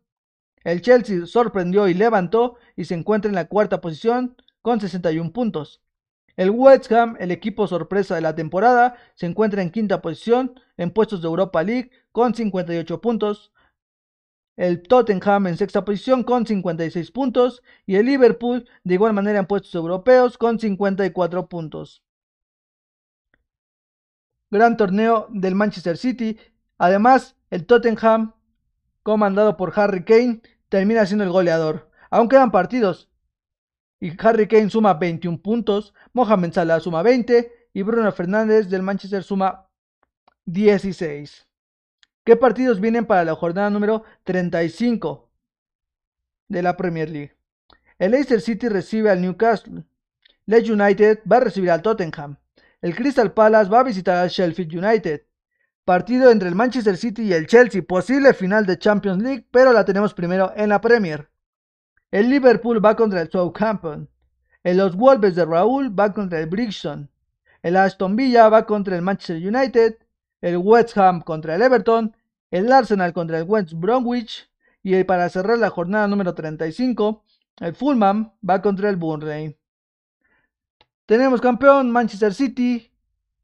El Chelsea sorprendió y levantó y se encuentra en la cuarta posición con 61 puntos. El West Ham, el equipo sorpresa de la temporada, se encuentra en quinta posición en puestos de Europa League con 58 puntos. El Tottenham en sexta posición con 56 puntos y el Liverpool de igual manera en puestos europeos con 54 puntos gran torneo del Manchester City. Además, el Tottenham, comandado por Harry Kane, termina siendo el goleador. Aún quedan partidos. Y Harry Kane suma 21 puntos, Mohamed Salah suma 20 y Bruno Fernández del Manchester suma 16. ¿Qué partidos vienen para la jornada número 35 de la Premier League? El Leicester City recibe al Newcastle. Leeds United va a recibir al Tottenham. El Crystal Palace va a visitar al Sheffield United. Partido entre el Manchester City y el Chelsea, posible final de Champions League, pero la tenemos primero en la Premier. El Liverpool va contra el Southampton. El Los Wolves de Raúl va contra el Brixton. El Aston Villa va contra el Manchester United. El West Ham contra el Everton. El Arsenal contra el West Bromwich. Y para cerrar la jornada número 35, el Fulham va contra el Burnley. Tenemos campeón Manchester City.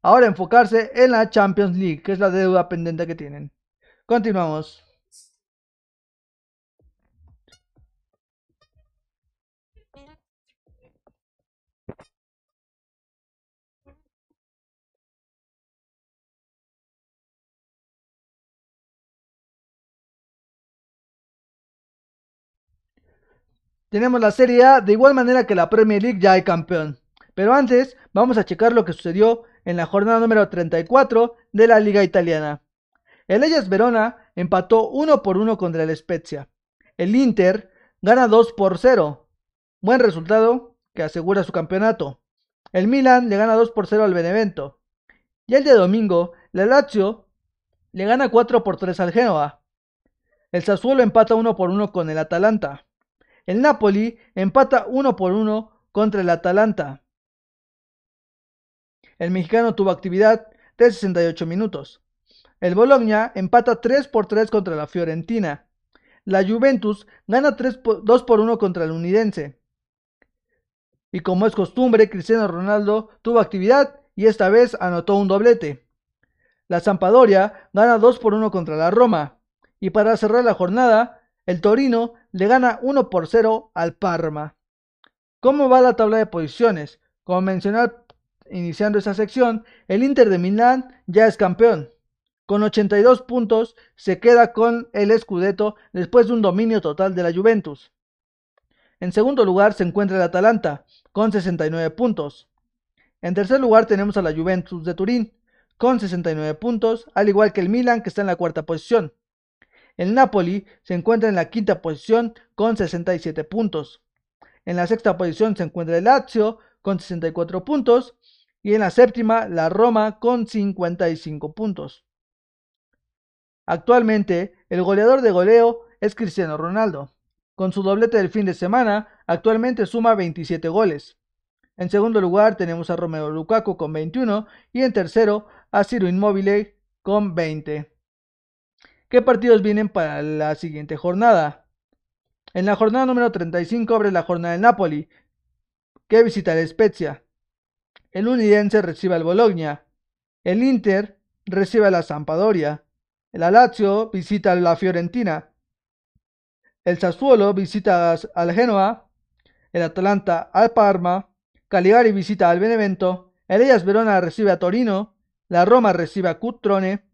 Ahora enfocarse en la Champions League, que es la deuda pendiente que tienen. Continuamos. Tenemos la Serie A de igual manera que la Premier League ya hay campeón. Pero antes, vamos a checar lo que sucedió en la jornada número 34 de la Liga Italiana. El Ellas Verona empató 1 por 1 contra el Spezia. El Inter gana 2 por 0. Buen resultado que asegura su campeonato. El Milan le gana 2 por 0 al Benevento. Y el día domingo, la Lazio le gana 4 por 3 al Genoa. El Sassuolo empata 1 por 1 con el Atalanta. El Napoli empata 1 por 1 contra el Atalanta. El mexicano tuvo actividad de 68 minutos. El Bologna empata 3 por 3 contra la Fiorentina. La Juventus gana 3 2 por 1 contra el Unidense. Y como es costumbre, Cristiano Ronaldo tuvo actividad y esta vez anotó un doblete. La Zampadoria gana 2 por 1 contra la Roma. Y para cerrar la jornada, el Torino le gana 1 por 0 al Parma. ¿Cómo va la tabla de posiciones? Como mencioné iniciando esta sección, el Inter de Milán ya es campeón. Con 82 puntos se queda con el Scudetto después de un dominio total de la Juventus. En segundo lugar se encuentra el Atalanta con 69 puntos. En tercer lugar tenemos a la Juventus de Turín con 69 puntos, al igual que el Milan que está en la cuarta posición. El Napoli se encuentra en la quinta posición con 67 puntos. En la sexta posición se encuentra el Lazio con 64 puntos y en la séptima la Roma con 55 puntos. Actualmente, el goleador de goleo es Cristiano Ronaldo. Con su doblete del fin de semana, actualmente suma 27 goles. En segundo lugar tenemos a Romeo Lukaku con 21 y en tercero a Ciro Immobile con 20. ¿Qué partidos vienen para la siguiente jornada? En la jornada número 35 abre la jornada del Napoli, que visita el Spezia. El Unidense recibe al Bologna. El Inter recibe a la Sampdoria. El Lazio visita a la Fiorentina. El Sassuolo visita al Genoa. El Atalanta al Parma. Caligari visita al Benevento. El Ellas Verona recibe a Torino. La Roma recibe a Cutrone.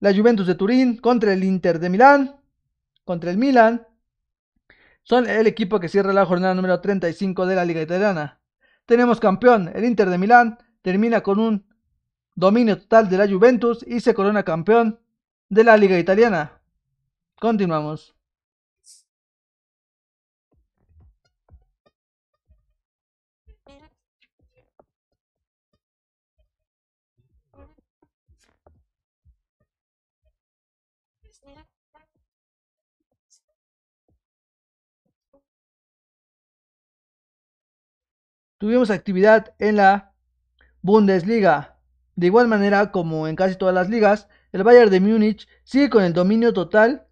La Juventus de Turín contra el Inter de Milán. Contra el Milan. Son el equipo que cierra la jornada número 35 de la Liga Italiana. Tenemos campeón, el Inter de Milán termina con un dominio total de la Juventus y se corona campeón de la Liga Italiana. Continuamos. Tuvimos actividad en la Bundesliga. De igual manera como en casi todas las ligas, el Bayern de Múnich sigue con el dominio total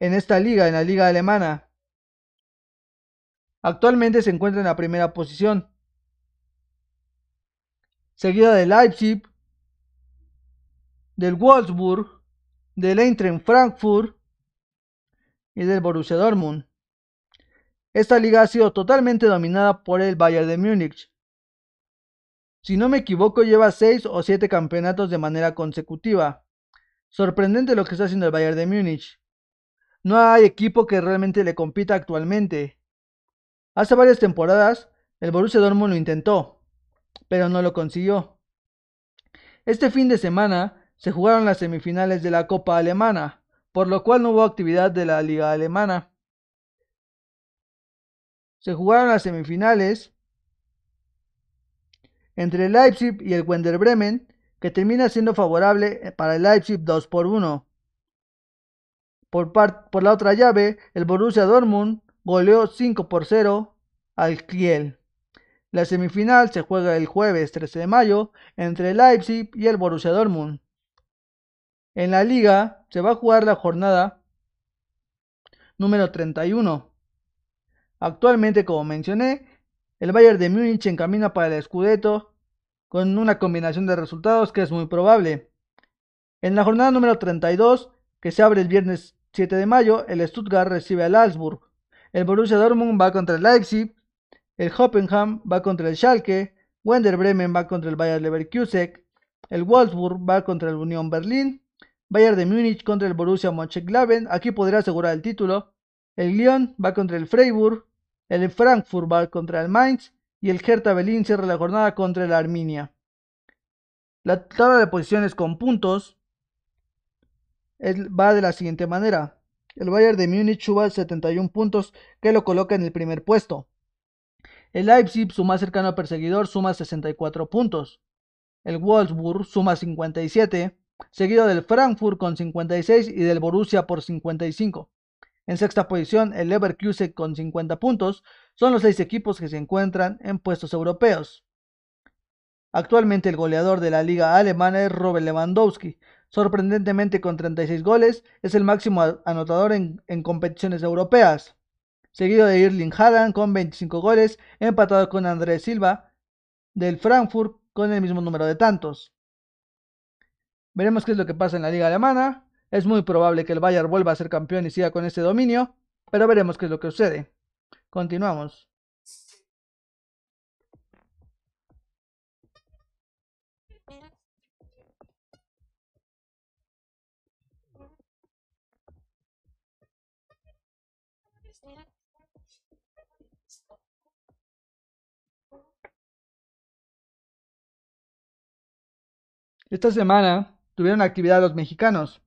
en esta liga, en la liga alemana. Actualmente se encuentra en la primera posición, seguida de Leipzig, del Wolfsburg, del Eintracht Frankfurt y del Borussia Dortmund. Esta liga ha sido totalmente dominada por el Bayern de Múnich. Si no me equivoco, lleva 6 o 7 campeonatos de manera consecutiva. Sorprendente lo que está haciendo el Bayern de Múnich. No hay equipo que realmente le compita actualmente. Hace varias temporadas, el Borussia Dortmund lo intentó, pero no lo consiguió. Este fin de semana se jugaron las semifinales de la Copa Alemana, por lo cual no hubo actividad de la Liga Alemana. Se jugaron las semifinales entre el Leipzig y el Wender Bremen, que termina siendo favorable eh, para el Leipzig 2 por 1. Por, por la otra llave, el Borussia Dortmund goleó 5 por 0 al Kiel. La semifinal se juega el jueves 13 de mayo entre el Leipzig y el Borussia Dortmund. En la liga se va a jugar la jornada número 31. Actualmente, como mencioné, el Bayern de Múnich encamina para el Scudetto con una combinación de resultados que es muy probable. En la jornada número 32, que se abre el viernes 7 de mayo, el Stuttgart recibe al Salzburg. El Borussia Dortmund va contra el Leipzig. El Hoppenham va contra el Schalke. Wender Bremen va contra el Bayer Leverkusen. El Wolfsburg va contra el Unión Berlín. Bayern de Múnich contra el Borussia Mönchengladbach. Aquí podría asegurar el título. El Lyon va contra el Freiburg. El Frankfurt va contra el Mainz y el Hertha Berlin cierra la jornada contra el Arminia. La tabla de posiciones con puntos va de la siguiente manera. El Bayern de Múnich suba 71 puntos que lo coloca en el primer puesto. El Leipzig, su más cercano perseguidor, suma 64 puntos. El Wolfsburg suma 57. seguido del Frankfurt con 56 y del Borussia por 55. En sexta posición, el Leverkusen con 50 puntos. Son los seis equipos que se encuentran en puestos europeos. Actualmente el goleador de la liga alemana es Robert Lewandowski. Sorprendentemente con 36 goles, es el máximo anotador en, en competiciones europeas. Seguido de Irling Haaland con 25 goles, empatado con Andrés Silva del Frankfurt con el mismo número de tantos. Veremos qué es lo que pasa en la liga alemana. Es muy probable que el Bayern vuelva a ser campeón y siga con este dominio, pero veremos qué es lo que sucede. Continuamos. Esta semana tuvieron actividad los mexicanos.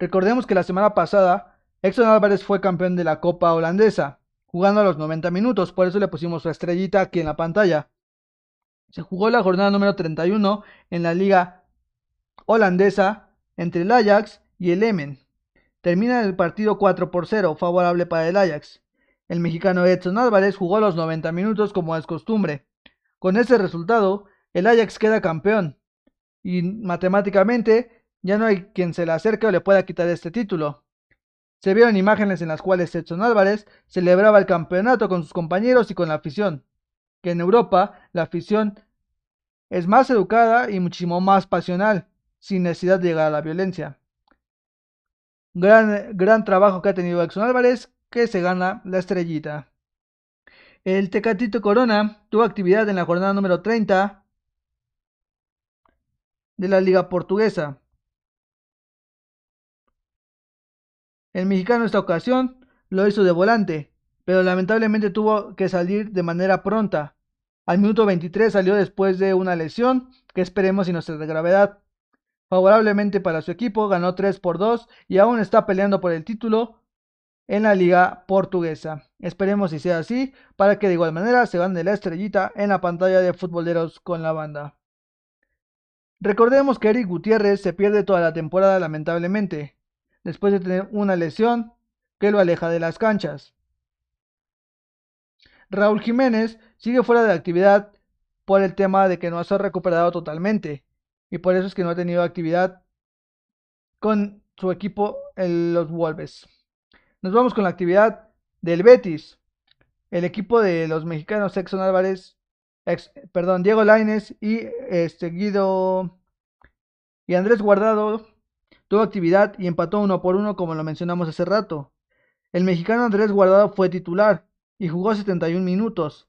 Recordemos que la semana pasada Exxon Álvarez fue campeón de la Copa Holandesa, jugando a los 90 minutos, por eso le pusimos su estrellita aquí en la pantalla. Se jugó la jornada número 31 en la liga holandesa entre el Ajax y el Emen. Termina el partido 4 por 0, favorable para el Ajax. El mexicano Edson Álvarez jugó los 90 minutos como es costumbre. Con ese resultado, el Ajax queda campeón. Y matemáticamente ya no hay quien se le acerque o le pueda quitar este título. Se vieron imágenes en las cuales Edson Álvarez celebraba el campeonato con sus compañeros y con la afición, que en Europa la afición es más educada y muchísimo más pasional, sin necesidad de llegar a la violencia. Gran, gran trabajo que ha tenido Edson Álvarez, que se gana la estrellita. El Tecatito Corona tuvo actividad en la jornada número 30 de la Liga Portuguesa. El mexicano en esta ocasión lo hizo de volante, pero lamentablemente tuvo que salir de manera pronta. Al minuto 23 salió después de una lesión que esperemos y no sea de gravedad. Favorablemente para su equipo, ganó 3 por 2 y aún está peleando por el título en la liga portuguesa. Esperemos si sea así, para que de igual manera se gane la estrellita en la pantalla de futboleros con la banda. Recordemos que Eric Gutiérrez se pierde toda la temporada lamentablemente después de tener una lesión que lo aleja de las canchas. Raúl Jiménez sigue fuera de actividad por el tema de que no se ha recuperado totalmente y por eso es que no ha tenido actividad con su equipo en los Wolves. Nos vamos con la actividad del Betis. El equipo de los mexicanos Exxon Álvarez, perdón, Diego Laines y este Guido y Andrés Guardado tuvo actividad y empató uno por uno como lo mencionamos hace rato. El mexicano Andrés Guardado fue titular y jugó 71 minutos.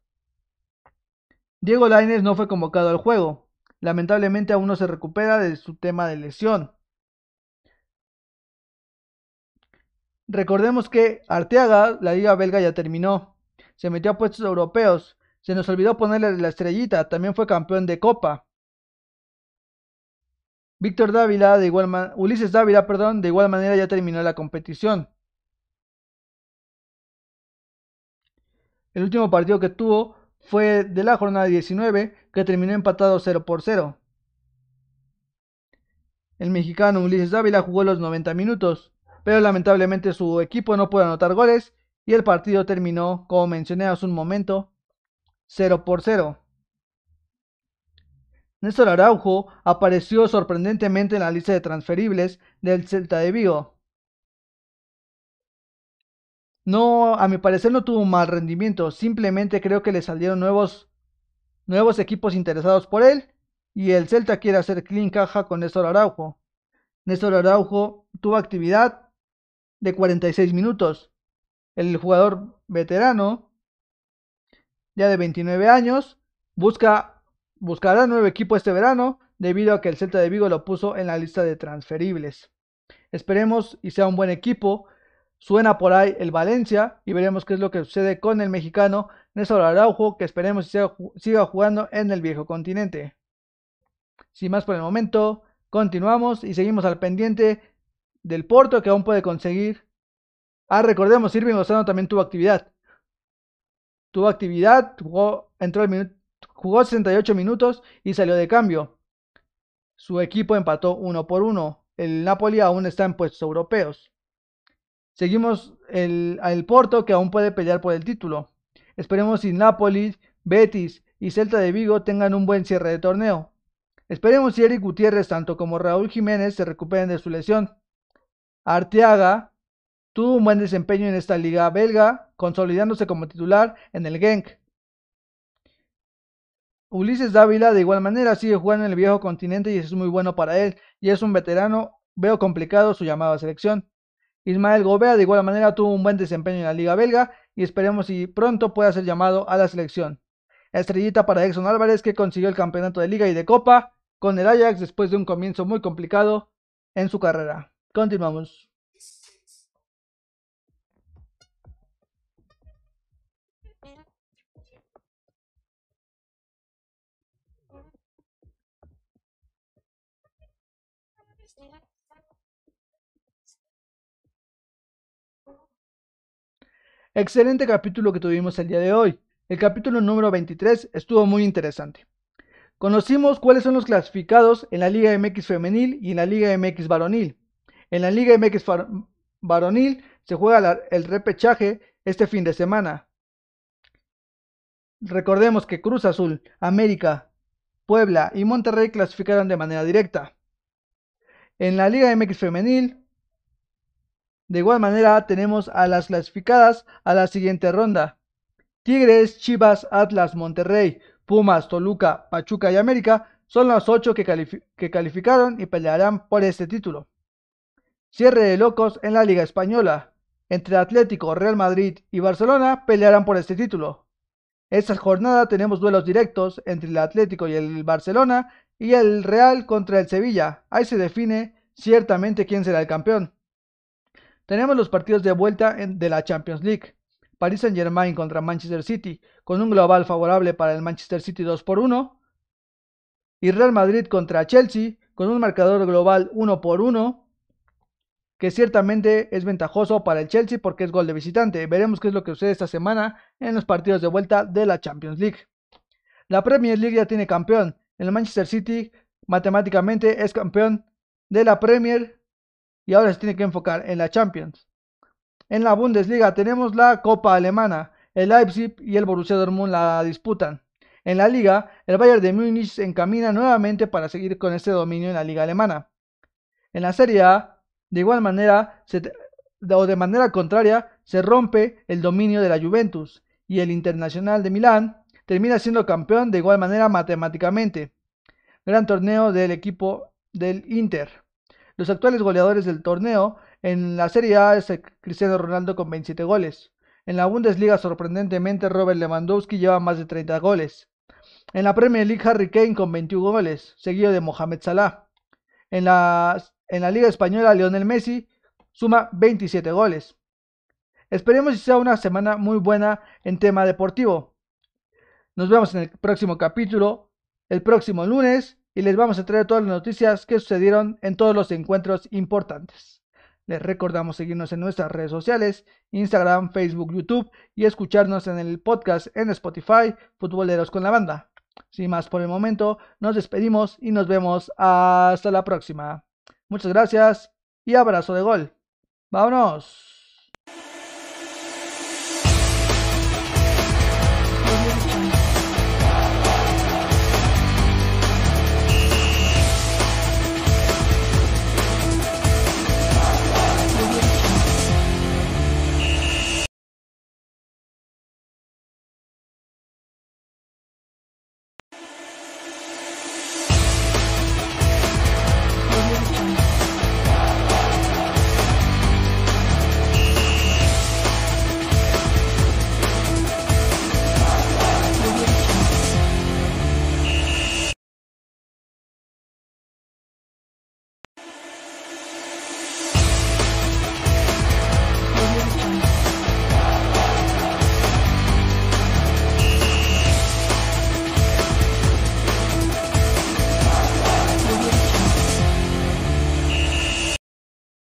Diego Lainez no fue convocado al juego. Lamentablemente aún no se recupera de su tema de lesión. Recordemos que Arteaga, la liga belga ya terminó. Se metió a puestos europeos. Se nos olvidó ponerle la estrellita. También fue campeón de Copa. Víctor Dávila, de igual Ulises Dávila, perdón, de igual manera ya terminó la competición. El último partido que tuvo fue de la jornada 19, que terminó empatado 0 por 0. El mexicano Ulises Dávila jugó los 90 minutos, pero lamentablemente su equipo no pudo anotar goles y el partido terminó, como mencioné hace un momento, 0 por 0. Néstor Araujo apareció sorprendentemente en la lista de transferibles del Celta de Vigo. No, a mi parecer no tuvo un mal rendimiento, simplemente creo que le salieron nuevos, nuevos equipos interesados por él y el Celta quiere hacer clean caja con Néstor Araujo. Néstor Araujo tuvo actividad de 46 minutos. El jugador veterano, ya de 29 años, busca buscará nuevo equipo este verano debido a que el Celta de Vigo lo puso en la lista de transferibles. Esperemos y sea un buen equipo. Suena por ahí el Valencia y veremos qué es lo que sucede con el mexicano Néstor Araujo, que esperemos siga, siga jugando en el viejo continente. Sin más por el momento, continuamos y seguimos al pendiente del Porto que aún puede conseguir. Ah, recordemos, Irving Lozano también tuvo actividad. Tuvo actividad, jugó, entró al minuto Jugó 68 minutos y salió de cambio. su equipo empató uno por uno. El Napoli aún está en puestos europeos. Seguimos el, el Porto que aún puede pelear por el título. Esperemos si Napoli, Betis y Celta de Vigo tengan un buen cierre de torneo. Esperemos si Eric Gutiérrez tanto como Raúl Jiménez se recuperen de su lesión. Arteaga tuvo un buen desempeño en esta liga belga, consolidándose como titular en el Genk. Ulises Dávila de igual manera sigue jugando en el viejo continente y es muy bueno para él, y es un veterano, veo complicado su llamada a selección. Ismael Gobea de igual manera tuvo un buen desempeño en la liga belga y esperemos si pronto pueda ser llamado a la selección. Estrellita para Exxon Álvarez que consiguió el campeonato de liga y de copa con el Ajax después de un comienzo muy complicado en su carrera. Continuamos. Excelente capítulo que tuvimos el día de hoy. El capítulo número 23 estuvo muy interesante. Conocimos cuáles son los clasificados en la Liga MX femenil y en la Liga MX varonil. En la Liga MX varonil se juega el repechaje este fin de semana. Recordemos que Cruz Azul, América, Puebla y Monterrey clasificaron de manera directa. En la Liga MX femenil, de igual manera tenemos a las clasificadas a la siguiente ronda. Tigres, Chivas, Atlas, Monterrey, Pumas, Toluca, Pachuca y América son los ocho que, que calificaron y pelearán por este título. Cierre de locos en la Liga Española. Entre Atlético, Real Madrid y Barcelona pelearán por este título. Esta jornada tenemos duelos directos entre el Atlético y el Barcelona y el Real contra el Sevilla. Ahí se define ciertamente quién será el campeón. Tenemos los partidos de vuelta de la Champions League. Paris Saint Germain contra Manchester City, con un global favorable para el Manchester City 2 por 1. Y Real Madrid contra Chelsea, con un marcador global 1 por 1, que ciertamente es ventajoso para el Chelsea porque es gol de visitante. Veremos qué es lo que sucede esta semana en los partidos de vuelta de la Champions League. La Premier League ya tiene campeón, el Manchester City matemáticamente es campeón de la Premier y ahora se tiene que enfocar en la Champions. En la Bundesliga tenemos la Copa Alemana, el Leipzig y el Borussia Dortmund la disputan. En la liga, el Bayern de Múnich se encamina nuevamente para seguir con este dominio en la liga alemana. En la Serie A, de igual manera, o de manera contraria, se rompe el dominio de la Juventus y el Internacional de Milán termina siendo campeón de igual manera matemáticamente. Gran torneo del equipo del Inter. Los actuales goleadores del torneo en la Serie A es Cristiano Ronaldo con 27 goles. En la Bundesliga, sorprendentemente, Robert Lewandowski lleva más de 30 goles. En la Premier League, Harry Kane con 21 goles, seguido de Mohamed Salah. En la, en la Liga Española, Lionel Messi suma 27 goles. Esperemos que sea una semana muy buena en tema deportivo. Nos vemos en el próximo capítulo, el próximo lunes, y les vamos a traer todas las noticias que sucedieron en todos los encuentros importantes. Les recordamos seguirnos en nuestras redes sociales, Instagram, Facebook, YouTube y escucharnos en el podcast en Spotify, Futboleros con la Banda. Sin más por el momento, nos despedimos y nos vemos hasta la próxima. Muchas gracias y abrazo de gol. ¡Vámonos!